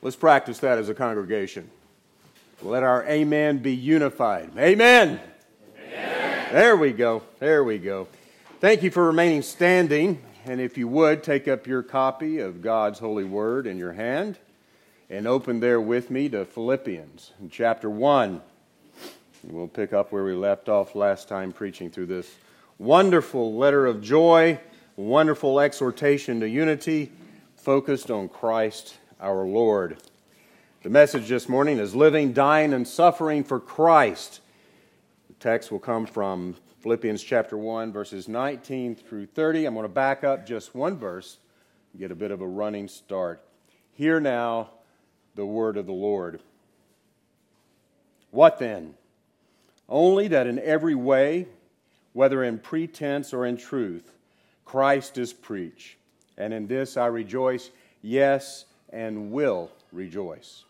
Let's practice that as a congregation. Let our amen be unified. Amen. amen. There we go. There we go. Thank you for remaining standing. And if you would, take up your copy of God's holy word in your hand and open there with me to Philippians chapter 1. We'll pick up where we left off last time preaching through this wonderful letter of joy, wonderful exhortation to unity focused on Christ our Lord. The message this morning is living, dying, and suffering for Christ. The text will come from Philippians chapter 1, verses 19 through 30. I'm going to back up just one verse, get a bit of a running start. Hear now the word of the Lord. What then? Only that in every way, whether in pretense or in truth, Christ is preached. And in this I rejoice, yes, and will rejoice.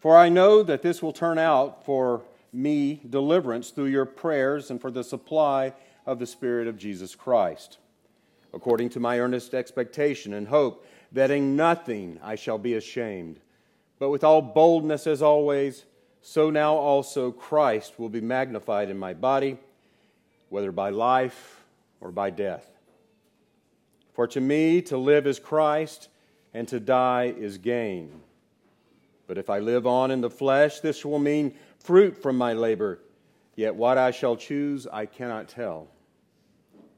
For I know that this will turn out for me deliverance through your prayers and for the supply of the Spirit of Jesus Christ, according to my earnest expectation and hope that in nothing I shall be ashamed, but with all boldness as always, so now also Christ will be magnified in my body, whether by life or by death. For to me to live is Christ, and to die is gain. But if I live on in the flesh, this will mean fruit from my labor. Yet what I shall choose, I cannot tell.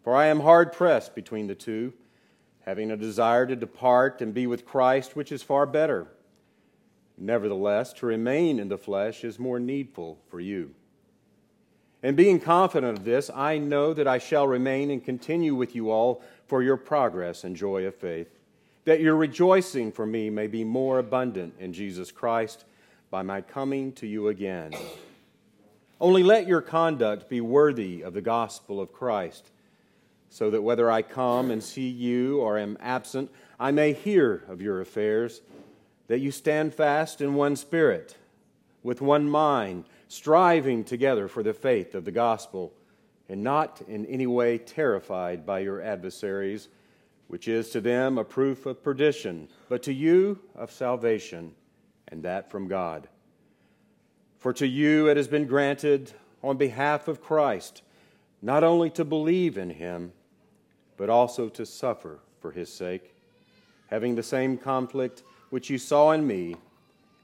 For I am hard pressed between the two, having a desire to depart and be with Christ, which is far better. Nevertheless, to remain in the flesh is more needful for you. And being confident of this, I know that I shall remain and continue with you all for your progress and joy of faith that your rejoicing for me may be more abundant in Jesus Christ by my coming to you again. Only let your conduct be worthy of the gospel of Christ, so that whether I come and see you or am absent, I may hear of your affairs, that you stand fast in one spirit, with one mind, striving together for the faith of the gospel, and not in any way terrified by your adversaries which is to them a proof of perdition, but to you of salvation, and that from God. For to you it has been granted on behalf of Christ not only to believe in him, but also to suffer for his sake, having the same conflict which you saw in me,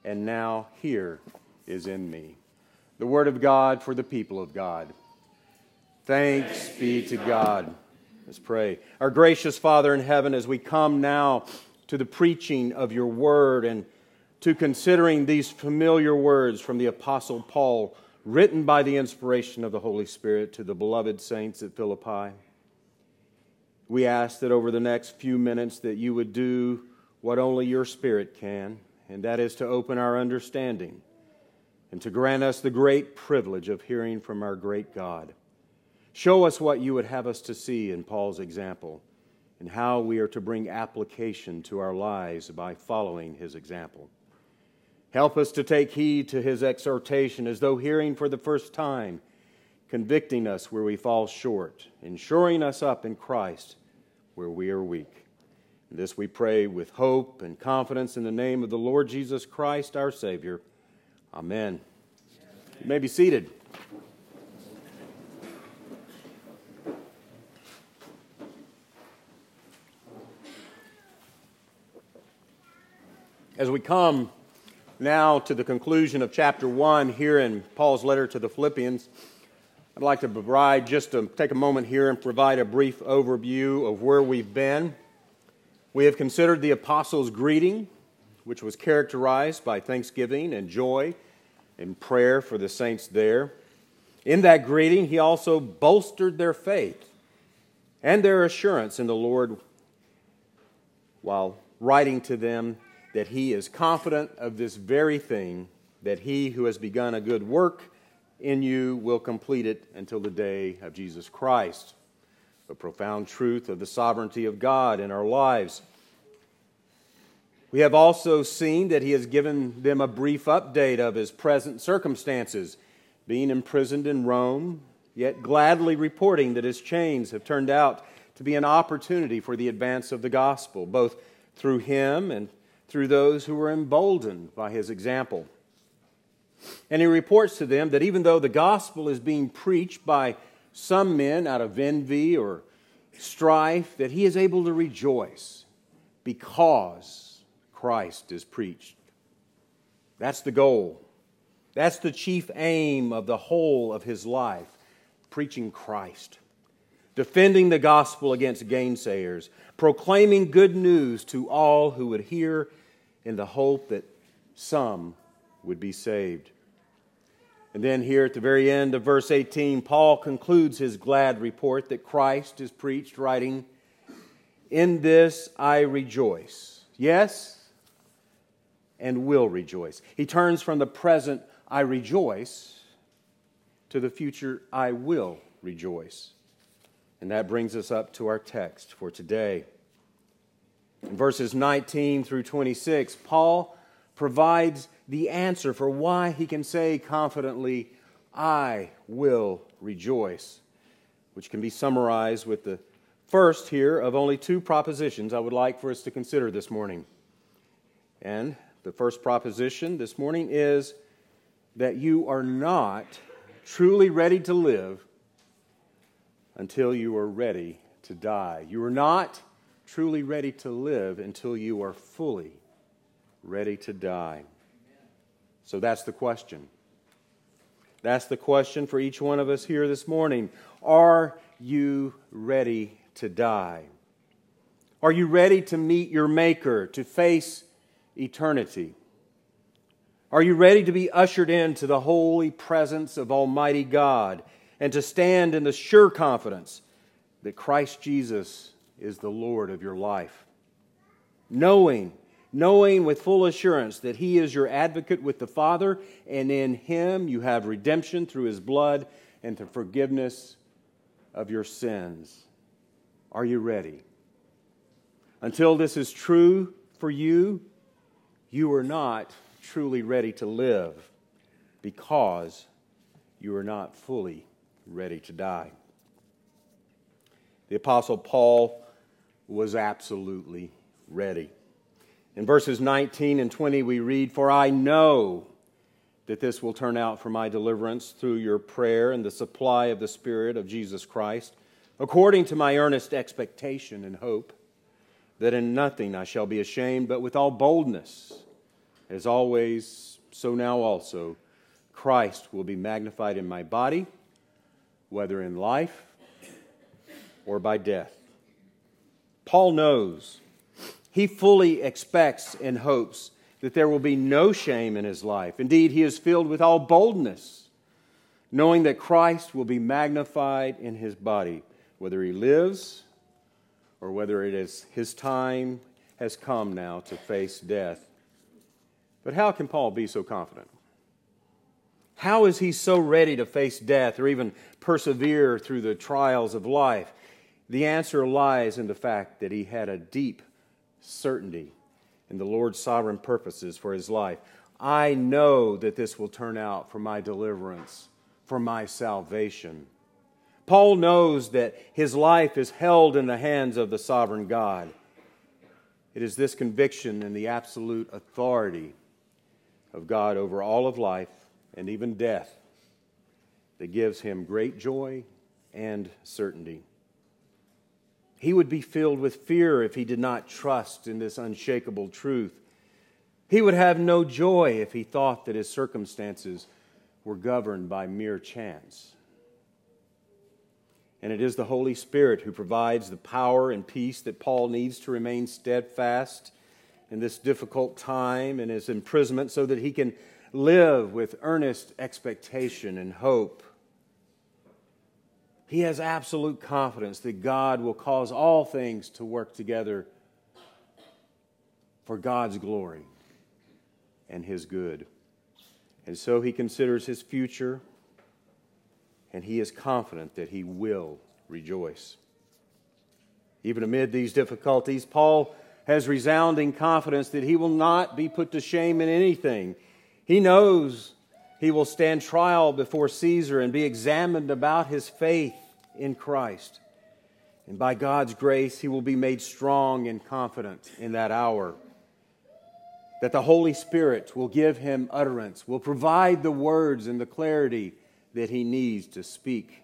and now here is in me. The word of God for the people of God. Thanks be to God. Let's pray. Our gracious Father in heaven, as we come now to the preaching of your word and to considering these familiar words from the Apostle Paul, written by the inspiration of the Holy Spirit to the beloved saints at Philippi, we ask that over the next few minutes that you would do what only your Spirit can, and that is to open our understanding and to grant us the great privilege of hearing from our great God. Show us what you would have us to see in Paul's example and how we are to bring application to our lives by following his example. Help us to take heed to his exhortation as though hearing for the first time, convicting us where we fall short, and shoring us up in Christ where we are weak. And this we pray with hope and confidence in the name of the Lord Jesus Christ, our Savior. Amen. You may be seated. As we come now to the conclusion of chapter 1 here in Paul's letter to the Philippians, I'd like to provide just to take a moment here and provide a brief overview of where we've been. We have considered the apostles' greeting, which was characterized by thanksgiving and joy and prayer for the saints there. In that greeting, he also bolstered their faith and their assurance in the Lord while writing to them that he is confident of this very thing, that he who has begun a good work in you will complete it until the day of Jesus Christ. The profound truth of the sovereignty of God in our lives. We have also seen that he has given them a brief update of his present circumstances, being imprisoned in Rome, yet gladly reporting that his chains have turned out to be an opportunity for the advance of the gospel, both through him and through those who were emboldened by his example. And he reports to them that even though the gospel is being preached by some men out of envy or strife, that he is able to rejoice because Christ is preached. That's the goal. That's the chief aim of the whole of his life preaching Christ, defending the gospel against gainsayers, proclaiming good news to all who would hear in the hope that some would be saved. And then, here at the very end of verse 18, Paul concludes his glad report that Christ is preached, writing, In this I rejoice. Yes, and will rejoice. He turns from the present, I rejoice, to the future, I will rejoice. And that brings us up to our text for today. In verses 19 through 26, Paul provides the answer for why he can say confidently, I will rejoice, which can be summarized with the first here of only two propositions I would like for us to consider this morning. And the first proposition this morning is that you are not truly ready to live until you are ready to die. You are not truly ready to live until you are fully ready to die. So that's the question. That's the question for each one of us here this morning. Are you ready to die? Are you ready to meet your Maker, to face eternity? Are you ready to be ushered into the holy presence of Almighty God and to stand in the sure confidence that Christ Jesus is the Lord of your life? Knowing knowing with full assurance that He is your advocate with the Father, and in Him you have redemption through His blood and the forgiveness of your sins. Are you ready? Until this is true for you, you are not truly ready to live because you are not fully ready to die. The Apostle Paul was absolutely ready. In verses 19 and 20, we read, For I know that this will turn out for my deliverance through your prayer and the supply of the Spirit of Jesus Christ, according to my earnest expectation and hope, that in nothing I shall be ashamed, but with all boldness, as always, so now also, Christ will be magnified in my body, whether in life or by death. Paul knows he fully expects and hopes that there will be no shame in his life. Indeed, he is filled with all boldness, knowing that Christ will be magnified in his body, whether he lives or whether it is his time has come now to face death. But how can Paul be so confident? How is he so ready to face death or even persevere through the trials of life? The answer lies in the fact that he had a deep certainty in the Lord's sovereign purposes for his life. I know that this will turn out for my deliverance, for my salvation. Paul knows that his life is held in the hands of the sovereign God. It is this conviction and the absolute authority of God over all of life and even death that gives him great joy and certainty. He would be filled with fear if he did not trust in this unshakable truth. He would have no joy if he thought that his circumstances were governed by mere chance. And it is the Holy Spirit who provides the power and peace that Paul needs to remain steadfast in this difficult time in his imprisonment so that he can live with earnest expectation and hope he has absolute confidence that God will cause all things to work together for God's glory and his good. And so he considers his future, and he is confident that he will rejoice. Even amid these difficulties, Paul has resounding confidence that he will not be put to shame in anything. He knows he will stand trial before Caesar and be examined about his faith in Christ. And by God's grace, he will be made strong and confident in that hour. that the Holy Spirit will give him utterance, will provide the words and the clarity that he needs to speak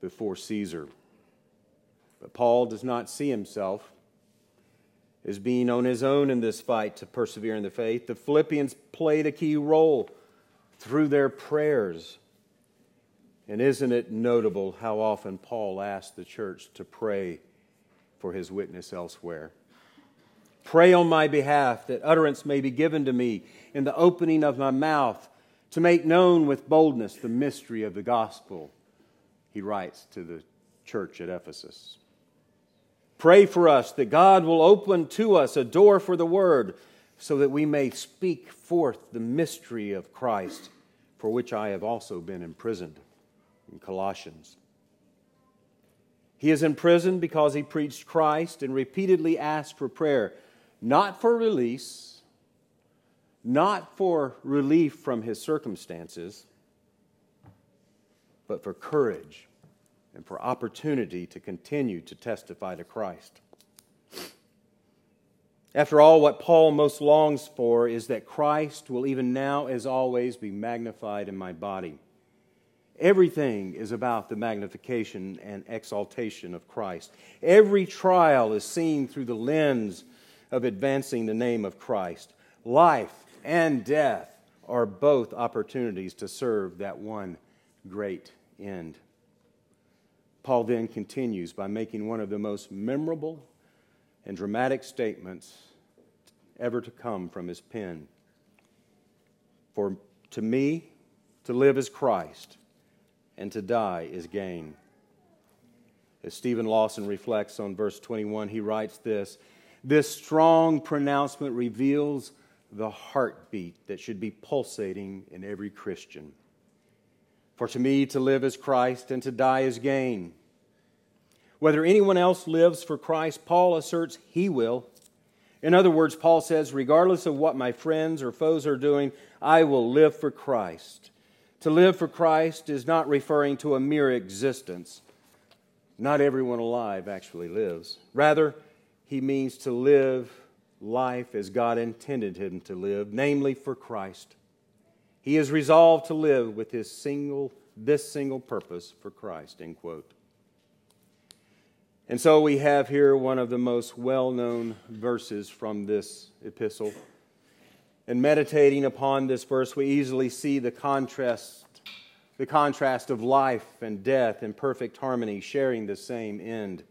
before Caesar. But Paul does not see himself as being on his own in this fight to persevere in the faith. The Philippians played a key role through their prayers. And isn't it notable how often Paul asked the church to pray for his witness elsewhere? Pray on my behalf that utterance may be given to me in the opening of my mouth to make known with boldness the mystery of the gospel, he writes to the church at Ephesus. Pray for us that God will open to us a door for the word so that we may speak forth the mystery of Christ, for which I have also been imprisoned. In Colossians. He is imprisoned because he preached Christ and repeatedly asked for prayer, not for release, not for relief from his circumstances, but for courage and for opportunity to continue to testify to Christ. After all, what Paul most longs for is that Christ will even now, as always, be magnified in my body. Everything is about the magnification and exaltation of Christ. Every trial is seen through the lens of advancing the name of Christ. Life and death are both opportunities to serve that one great end. Paul then continues by making one of the most memorable and dramatic statements ever to come from his pen. For to me, to live is Christ, and to die is gain. As Steven Lawson reflects on verse 21, he writes this This strong pronouncement reveals the heartbeat that should be pulsating in every Christian. For to me, to live is Christ, and to die is gain. Whether anyone else lives for Christ, Paul asserts he will. In other words, Paul says, regardless of what my friends or foes are doing, I will live for Christ. To live for Christ is not referring to a mere existence. Not everyone alive actually lives. Rather, he means to live life as God intended him to live, namely for Christ. He is resolved to live with his single, this single purpose for Christ, end quote. And so we have here one of the most well known verses from this epistle. And meditating upon this verse, we easily see the contrast, the contrast of life and death in perfect harmony, sharing the same end.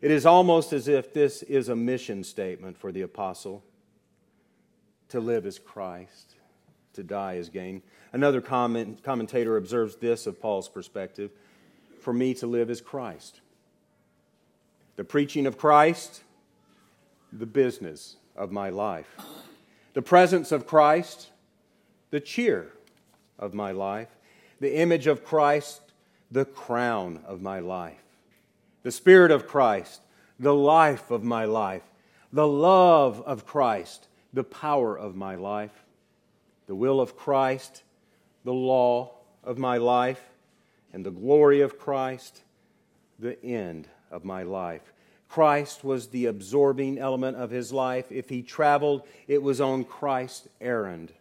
It is almost as if this is a mission statement for the apostle to live as Christ, to die is gain. Another comment, commentator observes this of Paul's perspective for me to live is Christ the preaching of Christ, the business of my life. The presence of Christ, the cheer of my life. The image of Christ, the crown of my life. The Spirit of Christ, the life of my life. The love of Christ, the power of my life. The will of Christ, the law of my life. And the glory of Christ, the end of my life. Christ was the absorbing element of his life. If he traveled, it was on Christ's errand.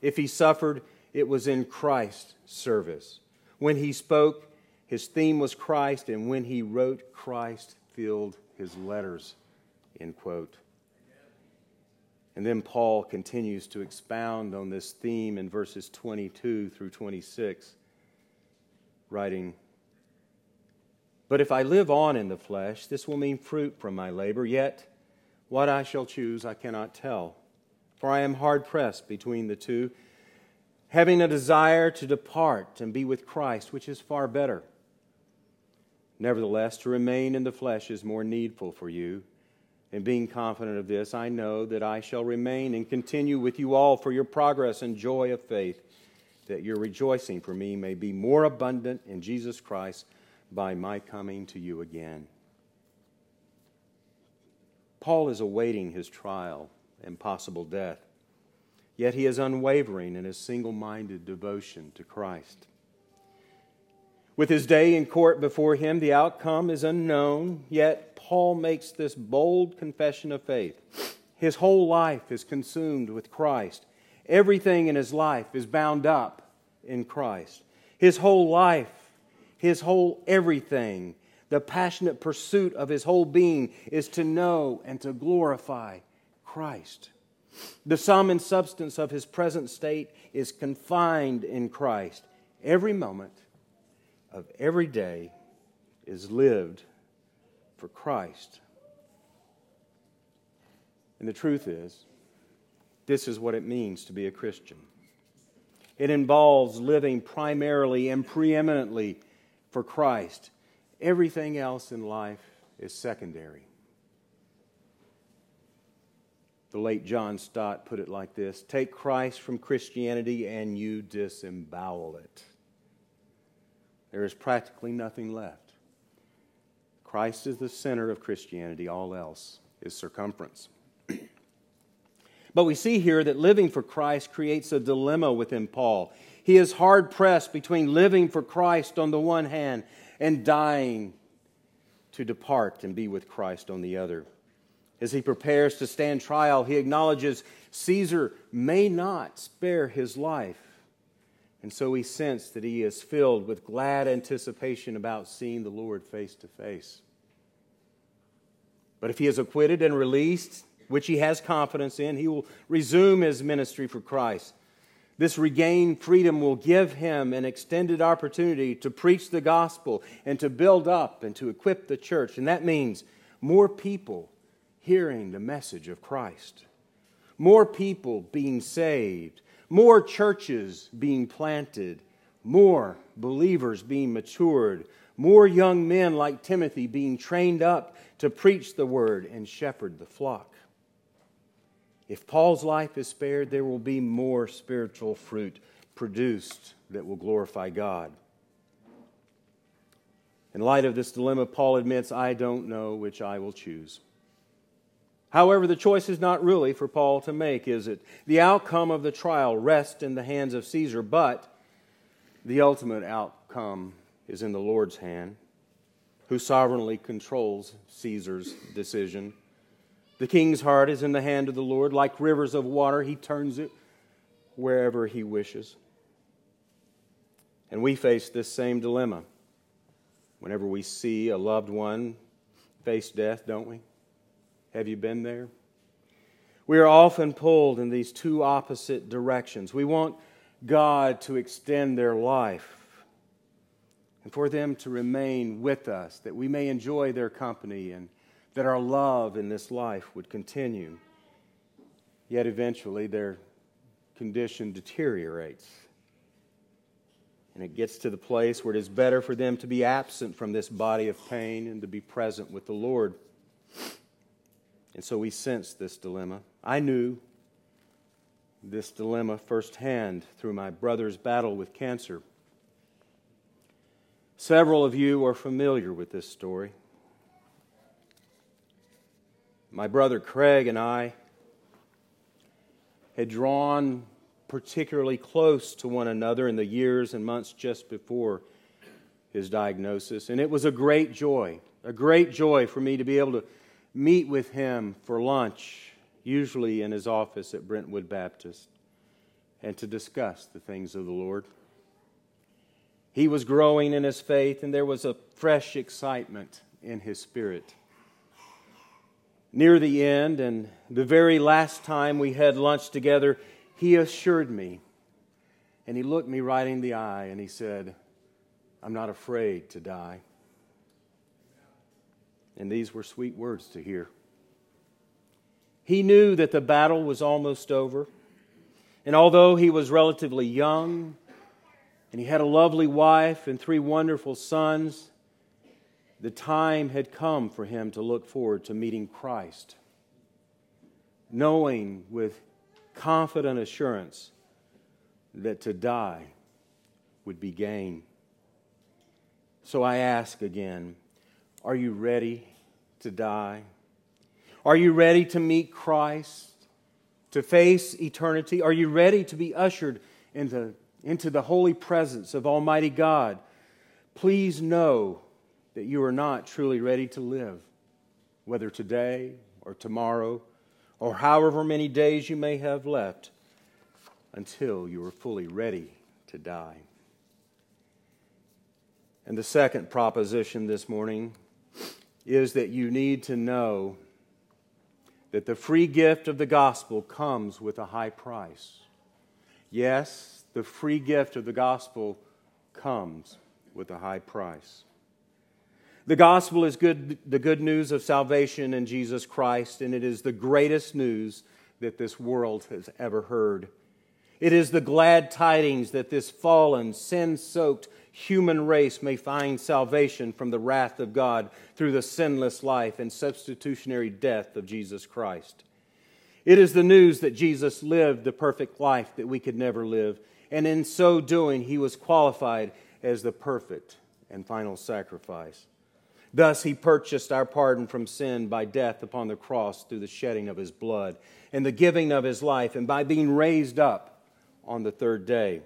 If he suffered, it was in Christ's service. When he spoke, his theme was Christ, and when he wrote, Christ filled his letters. End quote. And then Paul continues to expound on this theme in verses 22 through 26, writing, but if I live on in the flesh, this will mean fruit from my labor, yet what I shall choose I cannot tell. For I am hard pressed between the two, having a desire to depart and be with Christ, which is far better. Nevertheless, to remain in the flesh is more needful for you. And being confident of this, I know that I shall remain and continue with you all for your progress and joy of faith, that your rejoicing for me may be more abundant in Jesus Christ by my coming to you again. Paul is awaiting his trial and possible death, yet he is unwavering in his single minded devotion to Christ. With his day in court before him, the outcome is unknown, yet Paul makes this bold confession of faith. His whole life is consumed with Christ. Everything in his life is bound up in Christ. His whole life, his whole everything, the passionate pursuit of his whole being is to know and to glorify Christ. The sum and substance of his present state is confined in Christ. Every moment of every day is lived for Christ. And the truth is, this is what it means to be a Christian. It involves living primarily and preeminently for Christ. Everything else in life is secondary. The late John Stott put it like this Take Christ from Christianity and you disembowel it. There is practically nothing left. Christ is the center of Christianity, all else is circumference. but we see here that living for Christ creates a dilemma within Paul. He is hard pressed between living for Christ on the one hand and dying to depart and be with Christ on the other. As he prepares to stand trial, he acknowledges Caesar may not spare his life. And so he sensed that he is filled with glad anticipation about seeing the Lord face to face. But if he is acquitted and released, which he has confidence in, he will resume his ministry for Christ. This regained freedom will give him an extended opportunity to preach the gospel and to build up and to equip the church. And that means more people hearing the message of Christ, more people being saved, more churches being planted, more believers being matured, more young men like Timothy being trained up to preach the word and shepherd the flock. If Paul's life is spared, there will be more spiritual fruit produced that will glorify God. In light of this dilemma, Paul admits, I don't know which I will choose. However, the choice is not really for Paul to make, is it? The outcome of the trial rests in the hands of Caesar, but the ultimate outcome is in the Lord's hand, who sovereignly controls Caesar's decision. The king's heart is in the hand of the Lord. Like rivers of water, he turns it wherever he wishes. And we face this same dilemma whenever we see a loved one face death, don't we? Have you been there? We are often pulled in these two opposite directions. We want God to extend their life and for them to remain with us, that we may enjoy their company and that our love in this life would continue. Yet eventually their condition deteriorates. And it gets to the place where it is better for them to be absent from this body of pain and to be present with the Lord. And so we sense this dilemma. I knew this dilemma firsthand through my brother's battle with cancer. Several of you are familiar with this story. My brother Craig and I had drawn particularly close to one another in the years and months just before his diagnosis. And it was a great joy, a great joy for me to be able to meet with him for lunch, usually in his office at Brentwood Baptist, and to discuss the things of the Lord. He was growing in his faith, and there was a fresh excitement in his spirit near the end and the very last time we had lunch together, he assured me, and he looked me right in the eye and he said, I'm not afraid to die. And these were sweet words to hear. He knew that the battle was almost over. And although he was relatively young and he had a lovely wife and three wonderful sons, the time had come for him to look forward to meeting Christ, knowing with confident assurance that to die would be gain. So I ask again are you ready to die? Are you ready to meet Christ, to face eternity? Are you ready to be ushered into, into the holy presence of Almighty God? Please know that you are not truly ready to live, whether today or tomorrow or however many days you may have left until you are fully ready to die. And the second proposition this morning is that you need to know that the free gift of the gospel comes with a high price. Yes, the free gift of the gospel comes with a high price. The gospel is good, the good news of salvation in Jesus Christ, and it is the greatest news that this world has ever heard. It is the glad tidings that this fallen, sin soaked human race may find salvation from the wrath of God through the sinless life and substitutionary death of Jesus Christ. It is the news that Jesus lived the perfect life that we could never live, and in so doing, he was qualified as the perfect and final sacrifice. Thus, he purchased our pardon from sin by death upon the cross through the shedding of his blood and the giving of his life, and by being raised up on the third day.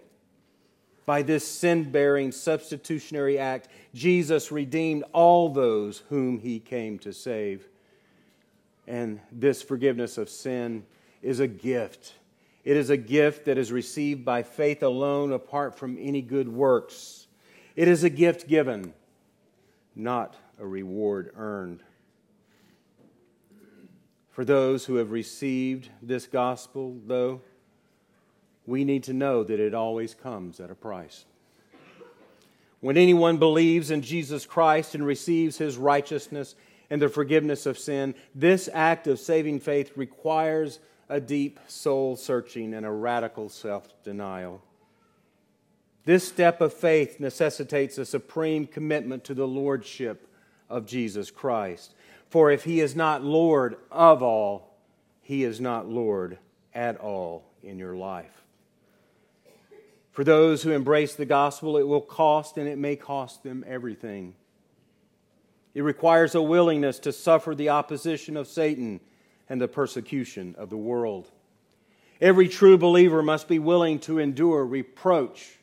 By this sin bearing substitutionary act, Jesus redeemed all those whom he came to save. And this forgiveness of sin is a gift. It is a gift that is received by faith alone, apart from any good works. It is a gift given, not a reward earned. For those who have received this gospel, though, we need to know that it always comes at a price. When anyone believes in Jesus Christ and receives his righteousness and the forgiveness of sin, this act of saving faith requires a deep soul searching and a radical self denial. This step of faith necessitates a supreme commitment to the lordship of Jesus Christ. For if he is not Lord of all, he is not Lord at all in your life. For those who embrace the gospel, it will cost and it may cost them everything. It requires a willingness to suffer the opposition of Satan and the persecution of the world. Every true believer must be willing to endure reproach,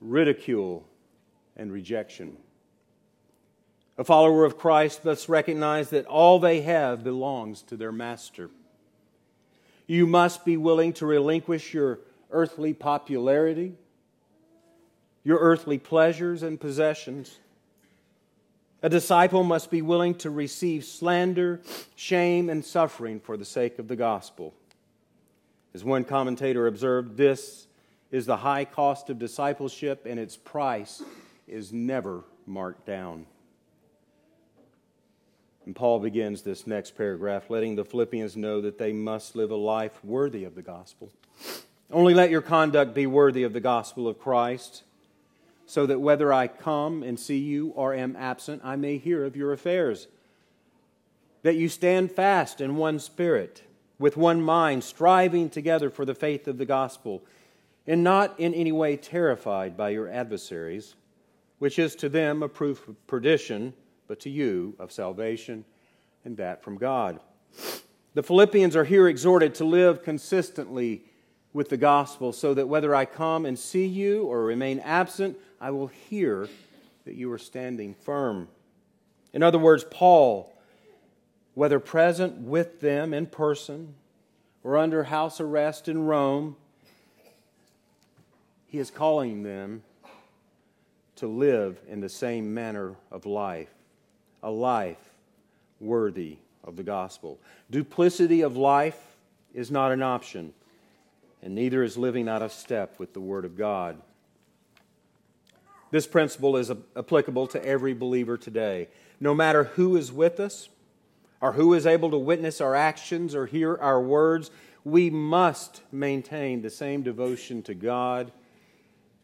ridicule, and rejection. A follower of Christ must recognize that all they have belongs to their master. You must be willing to relinquish your earthly popularity, your earthly pleasures and possessions. A disciple must be willing to receive slander, shame, and suffering for the sake of the gospel. As one commentator observed, this is the high cost of discipleship, and its price is never marked down. And Paul begins this next paragraph, letting the Philippians know that they must live a life worthy of the gospel. Only let your conduct be worthy of the gospel of Christ, so that whether I come and see you or am absent, I may hear of your affairs. That you stand fast in one spirit, with one mind, striving together for the faith of the gospel, and not in any way terrified by your adversaries, which is to them a proof of perdition, but to you of salvation, and that from God. The Philippians are here exhorted to live consistently with the gospel, so that whether I come and see you or remain absent, I will hear that you are standing firm. In other words, Paul, whether present with them in person or under house arrest in Rome, he is calling them to live in the same manner of life, a life worthy of the gospel. Duplicity of life is not an option and neither is living out of step with the Word of God. This principle is applicable to every believer today. No matter who is with us or who is able to witness our actions or hear our words, we must maintain the same devotion to God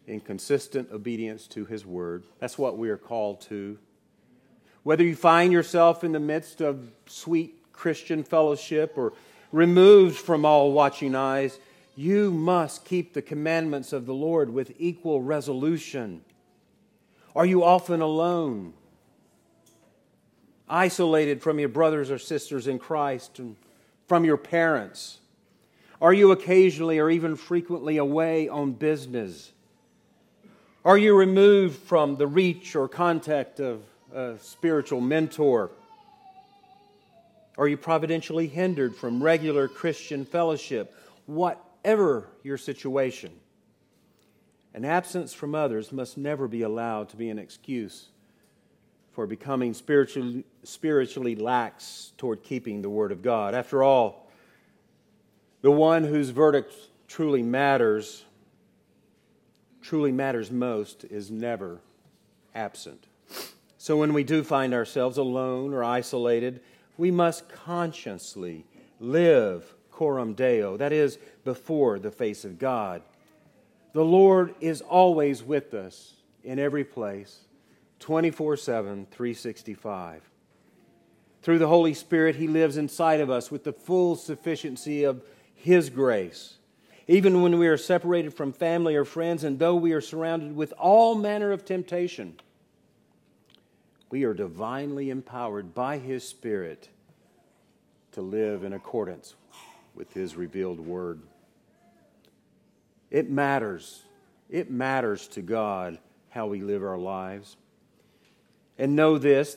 in consistent obedience to His Word. That's what we are called to. Whether you find yourself in the midst of sweet Christian fellowship or removed from all watching eyes, you must keep the commandments of the Lord with equal resolution. Are you often alone, isolated from your brothers or sisters in Christ and from your parents? Are you occasionally or even frequently away on business? Are you removed from the reach or contact of a spiritual mentor? Are you providentially hindered from regular Christian fellowship? Whatever your situation, an absence from others must never be allowed to be an excuse for becoming spiritually, spiritually lax toward keeping the Word of God. After all, the one whose verdict truly matters, truly matters most, is never absent. So when we do find ourselves alone or isolated, we must consciously live coram deo, that is, before the face of God. The Lord is always with us in every place, 24 7, 365. Through the Holy Spirit, He lives inside of us with the full sufficiency of His grace. Even when we are separated from family or friends, and though we are surrounded with all manner of temptation, we are divinely empowered by His Spirit to live in accordance with His revealed Word. It matters. It matters to God how we live our lives. And know this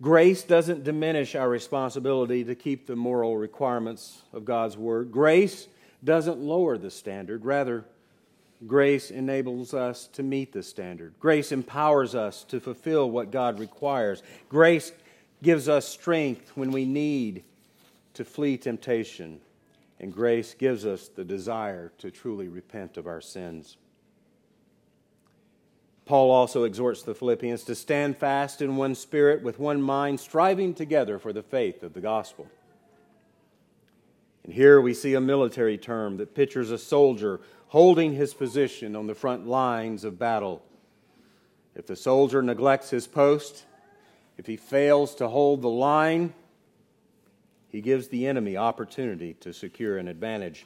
grace doesn't diminish our responsibility to keep the moral requirements of God's Word. Grace doesn't lower the standard. Rather, grace enables us to meet the standard. Grace empowers us to fulfill what God requires. Grace gives us strength when we need to flee temptation and grace gives us the desire to truly repent of our sins. Paul also exhorts the Philippians to stand fast in one spirit, with one mind, striving together for the faith of the gospel. And here we see a military term that pictures a soldier holding his position on the front lines of battle. If the soldier neglects his post, if he fails to hold the line, he gives the enemy opportunity to secure an advantage.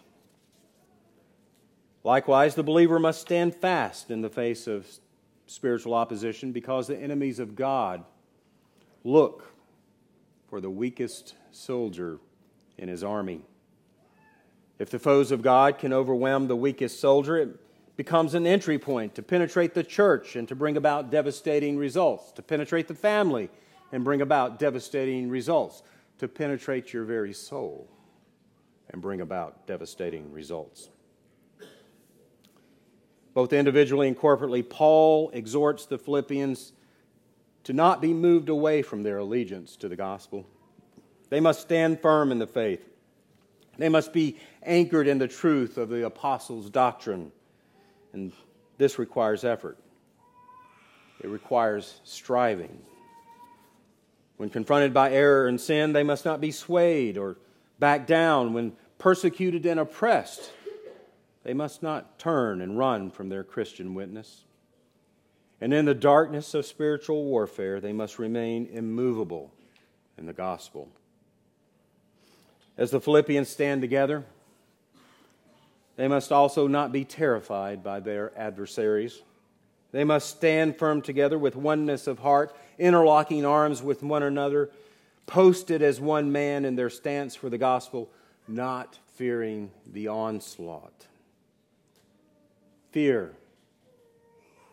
Likewise, the believer must stand fast in the face of spiritual opposition because the enemies of God look for the weakest soldier in his army. If the foes of God can overwhelm the weakest soldier, it becomes an entry point to penetrate the church and to bring about devastating results, to penetrate the family and bring about devastating results to penetrate your very soul and bring about devastating results. Both individually and corporately, Paul exhorts the Philippians to not be moved away from their allegiance to the gospel. They must stand firm in the faith. They must be anchored in the truth of the apostles' doctrine. And this requires effort, it requires striving. When confronted by error and sin, they must not be swayed or back down. When persecuted and oppressed, they must not turn and run from their Christian witness. And in the darkness of spiritual warfare, they must remain immovable in the gospel. As the Philippians stand together, they must also not be terrified by their adversaries. They must stand firm together with oneness of heart, interlocking arms with one another, posted as one man in their stance for the gospel, not fearing the onslaught. Fear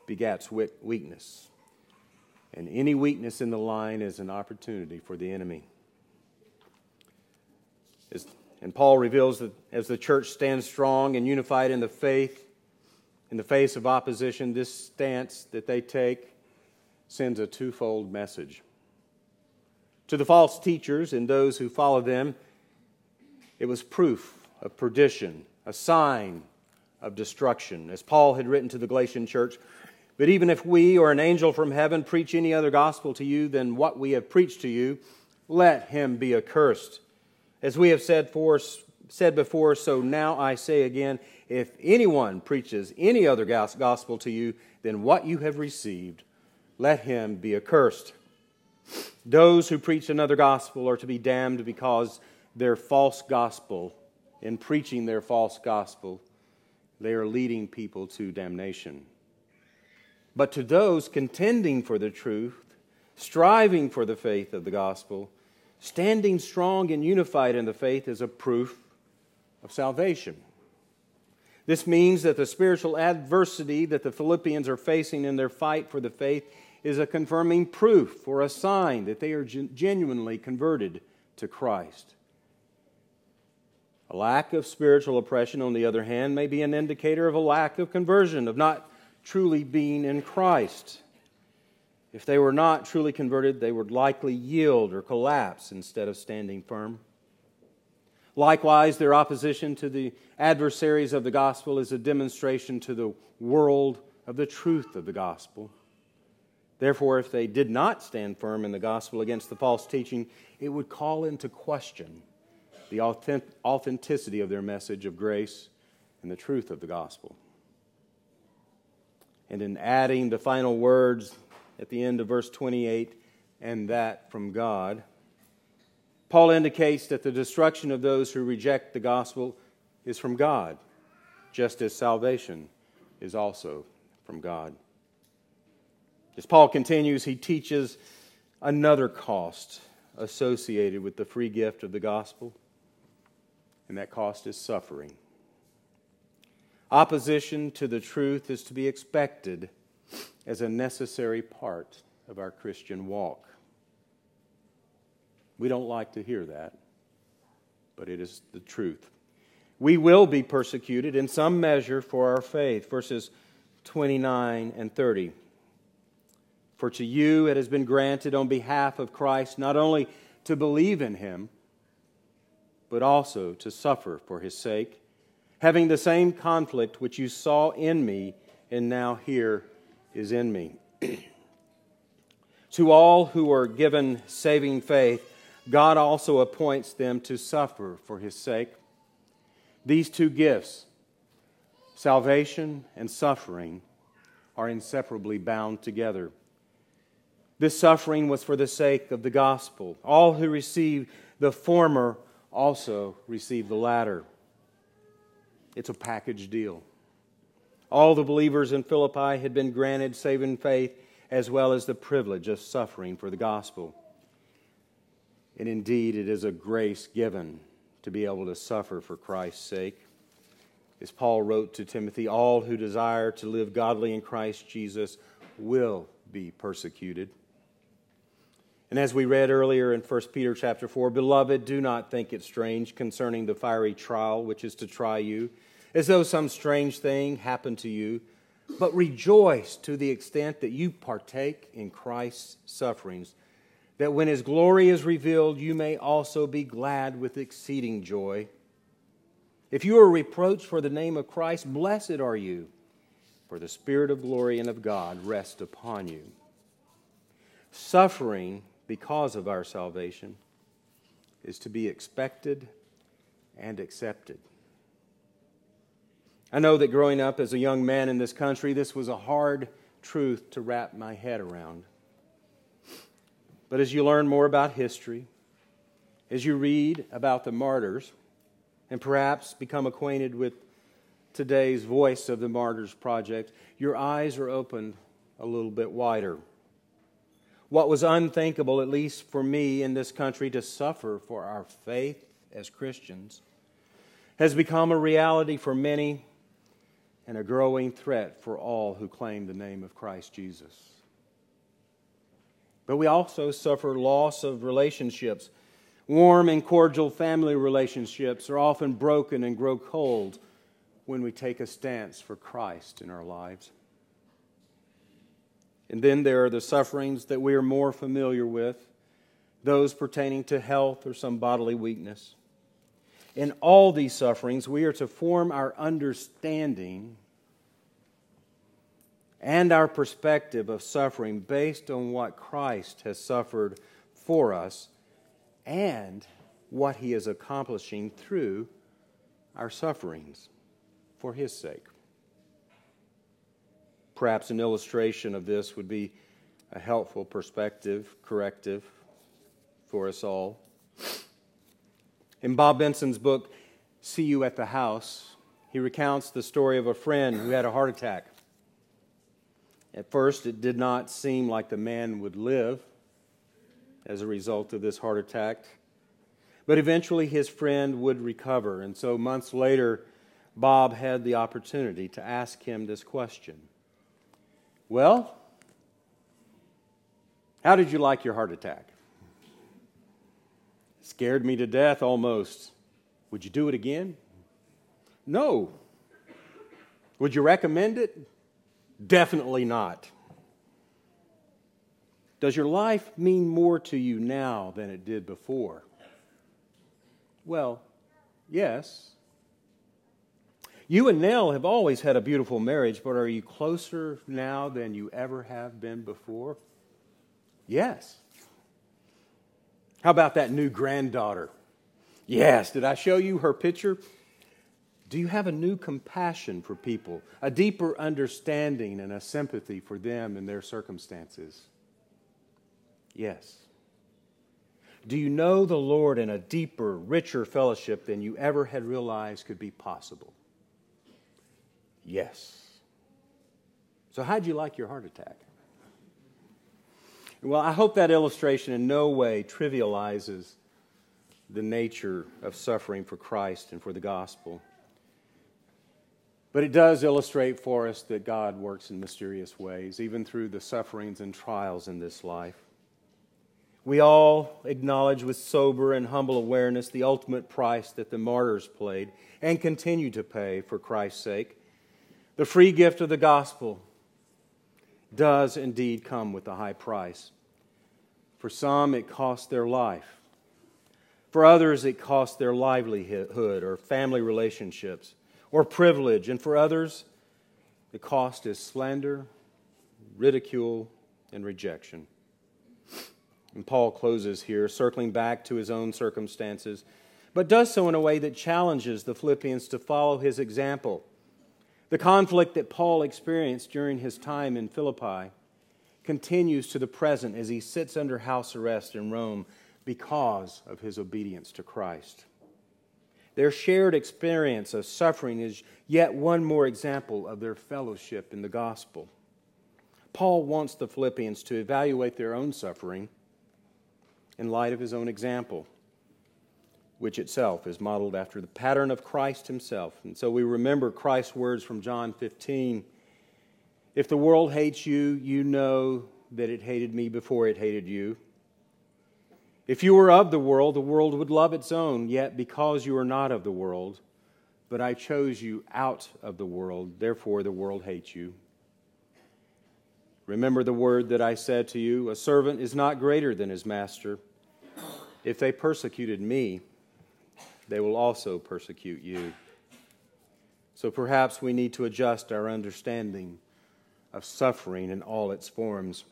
begats weakness, and any weakness in the line is an opportunity for the enemy. and Paul reveals that as the church stands strong and unified in the faith, in the face of opposition, this stance that they take sends a twofold message. To the false teachers and those who follow them, it was proof of perdition, a sign of destruction. As Paul had written to the Galatian church, but even if we or an angel from heaven preach any other gospel to you than what we have preached to you, let him be accursed. As we have said, for, said before, so now I say again if anyone preaches any other gospel to you than what you have received, let him be accursed. Those who preach another gospel are to be damned because their false gospel, in preaching their false gospel, they are leading people to damnation. But to those contending for the truth, striving for the faith of the gospel, standing strong and unified in the faith is a proof of salvation. This means that the spiritual adversity that the Philippians are facing in their fight for the faith is a confirming proof or a sign that they are genuinely converted to Christ. A lack of spiritual oppression, on the other hand, may be an indicator of a lack of conversion, of not truly being in Christ. If they were not truly converted, they would likely yield or collapse instead of standing firm. Likewise, their opposition to the adversaries of the gospel is a demonstration to the world of the truth of the gospel. Therefore, if they did not stand firm in the gospel against the false teaching, it would call into question the authenticity of their message of grace and the truth of the gospel. And in adding the final words at the end of verse 28, and that from God, Paul indicates that the destruction of those who reject the gospel is from God, just as salvation is also from God. As Paul continues, he teaches another cost associated with the free gift of the gospel, and that cost is suffering. Opposition to the truth is to be expected as a necessary part of our Christian walk. We don't like to hear that, but it is the truth. We will be persecuted in some measure for our faith. Verses 29 and 30. For to you it has been granted on behalf of Christ not only to believe in him, but also to suffer for his sake, having the same conflict which you saw in me and now here is in me. to all who are given saving faith, God also appoints them to suffer for his sake. These two gifts, salvation and suffering, are inseparably bound together. This suffering was for the sake of the gospel. All who receive the former also receive the latter. It's a package deal. All the believers in Philippi had been granted saving faith as well as the privilege of suffering for the gospel. And indeed, it is a grace given to be able to suffer for Christ's sake. As Paul wrote to Timothy, all who desire to live godly in Christ Jesus will be persecuted. And as we read earlier in 1 Peter chapter 4, beloved, do not think it strange concerning the fiery trial which is to try you, as though some strange thing happened to you, but rejoice to the extent that you partake in Christ's sufferings, that when his glory is revealed, you may also be glad with exceeding joy. If you are reproached for the name of Christ, blessed are you, for the Spirit of glory and of God rests upon you. Suffering because of our salvation is to be expected and accepted. I know that growing up as a young man in this country, this was a hard truth to wrap my head around. But as you learn more about history, as you read about the martyrs, and perhaps become acquainted with today's voice of the Martyrs Project, your eyes are opened a little bit wider what was unthinkable, at least for me in this country, to suffer for our faith as Christians, has become a reality for many and a growing threat for all who claim the name of Christ Jesus. But we also suffer loss of relationships. Warm and cordial family relationships are often broken and grow cold when we take a stance for Christ in our lives. And then there are the sufferings that we are more familiar with, those pertaining to health or some bodily weakness. In all these sufferings, we are to form our understanding and our perspective of suffering based on what Christ has suffered for us and what he is accomplishing through our sufferings for his sake. Perhaps an illustration of this would be a helpful perspective, corrective for us all. In Bob Benson's book, See You at the House, he recounts the story of a friend who had a heart attack. At first, it did not seem like the man would live as a result of this heart attack. But eventually, his friend would recover. And so, months later, Bob had the opportunity to ask him this question well, how did you like your heart attack? Scared me to death almost. Would you do it again? No. Would you recommend it? Definitely not. Does your life mean more to you now than it did before? Well, yes. You and Nell have always had a beautiful marriage, but are you closer now than you ever have been before? Yes. How about that new granddaughter? Yes. Did I show you her picture? Do you have a new compassion for people, a deeper understanding and a sympathy for them and their circumstances? Yes. Do you know the Lord in a deeper, richer fellowship than you ever had realized could be possible? Yes. So, how'd you like your heart attack? Well, I hope that illustration in no way trivializes the nature of suffering for Christ and for the gospel. But it does illustrate for us that God works in mysterious ways, even through the sufferings and trials in this life. We all acknowledge with sober and humble awareness the ultimate price that the martyrs paid and continue to pay for Christ's sake. The free gift of the gospel does indeed come with a high price. For some, it cost their life. For others, it cost their livelihood or family relationships or privilege. And for others, the cost is slander, ridicule, and rejection. And Paul closes here, circling back to his own circumstances, but does so in a way that challenges the Philippians to follow his example. The conflict that Paul experienced during his time in Philippi continues to the present as he sits under house arrest in Rome because of his obedience to Christ. Their shared experience of suffering is yet one more example of their fellowship in the gospel. Paul wants the Philippians to evaluate their own suffering in light of his own example, which itself is modeled after the pattern of Christ himself. And so we remember Christ's words from John 15 If the world hates you, you know that it hated me before it hated you. If you were of the world, the world would love its own, yet because you are not of the world, but I chose you out of the world, therefore the world hates you. Remember the word that I said to you a servant is not greater than his master. If they persecuted me, they will also persecute you. So perhaps we need to adjust our understanding of suffering in all its forms.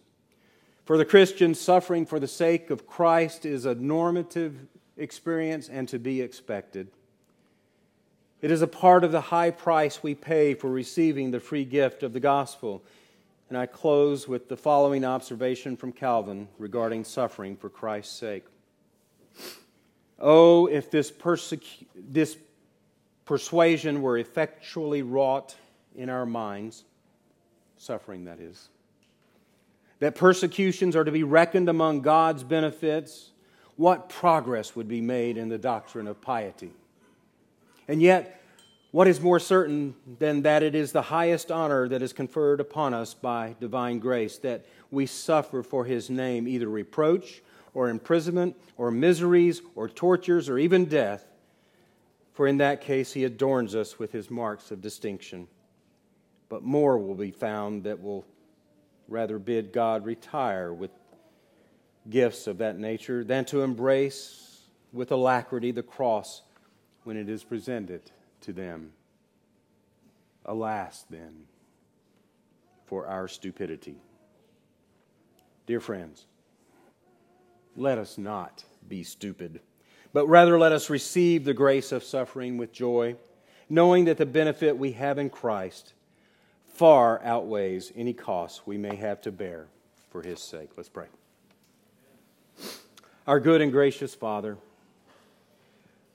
For the Christian, suffering for the sake of Christ is a normative experience and to be expected. It is a part of the high price we pay for receiving the free gift of the gospel. And I close with the following observation from Calvin regarding suffering for Christ's sake. Oh, if this, persecu- this persuasion were effectually wrought in our minds, suffering that is, that persecutions are to be reckoned among God's benefits, what progress would be made in the doctrine of piety? And yet, what is more certain than that it is the highest honor that is conferred upon us by divine grace, that we suffer for his name either reproach or imprisonment or miseries or tortures or even death? For in that case, he adorns us with his marks of distinction. But more will be found that will rather bid God retire with gifts of that nature than to embrace with alacrity the cross when it is presented to them. Alas, then, for our stupidity. Dear friends, let us not be stupid, but rather let us receive the grace of suffering with joy, knowing that the benefit we have in Christ far outweighs any cost we may have to bear for his sake. Let's pray. Our good and gracious Father,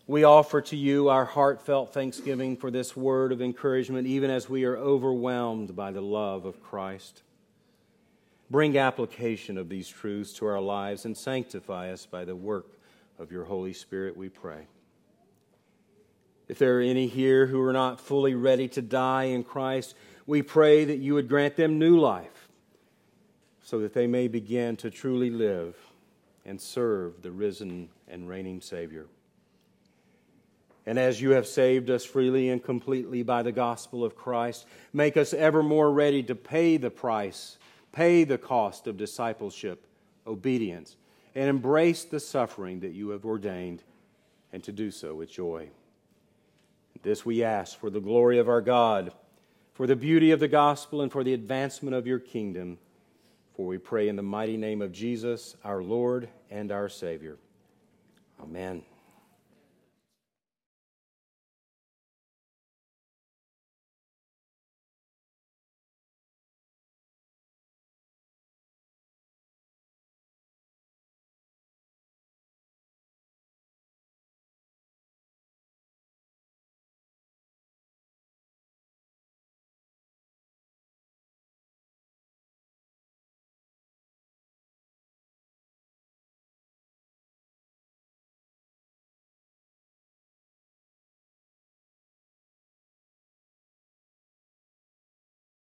we offer to you our heartfelt thanksgiving for this word of encouragement, even as we are overwhelmed by the love of Christ. Bring application of these truths to our lives and sanctify us by the work of your Holy Spirit, we pray. If there are any here who are not fully ready to die in Christ, we pray that you would grant them new life so that they may begin to truly live and serve the risen and reigning Savior. And as you have saved us freely and completely by the gospel of Christ, make us ever more ready to pay the price, pay the cost of discipleship, obedience, and embrace the suffering that you have ordained, and to do so with joy. This we ask for the glory of our God, for the beauty of the gospel, and for the advancement of your kingdom. For we pray in the mighty name of Jesus, our Lord and our Savior. Amen.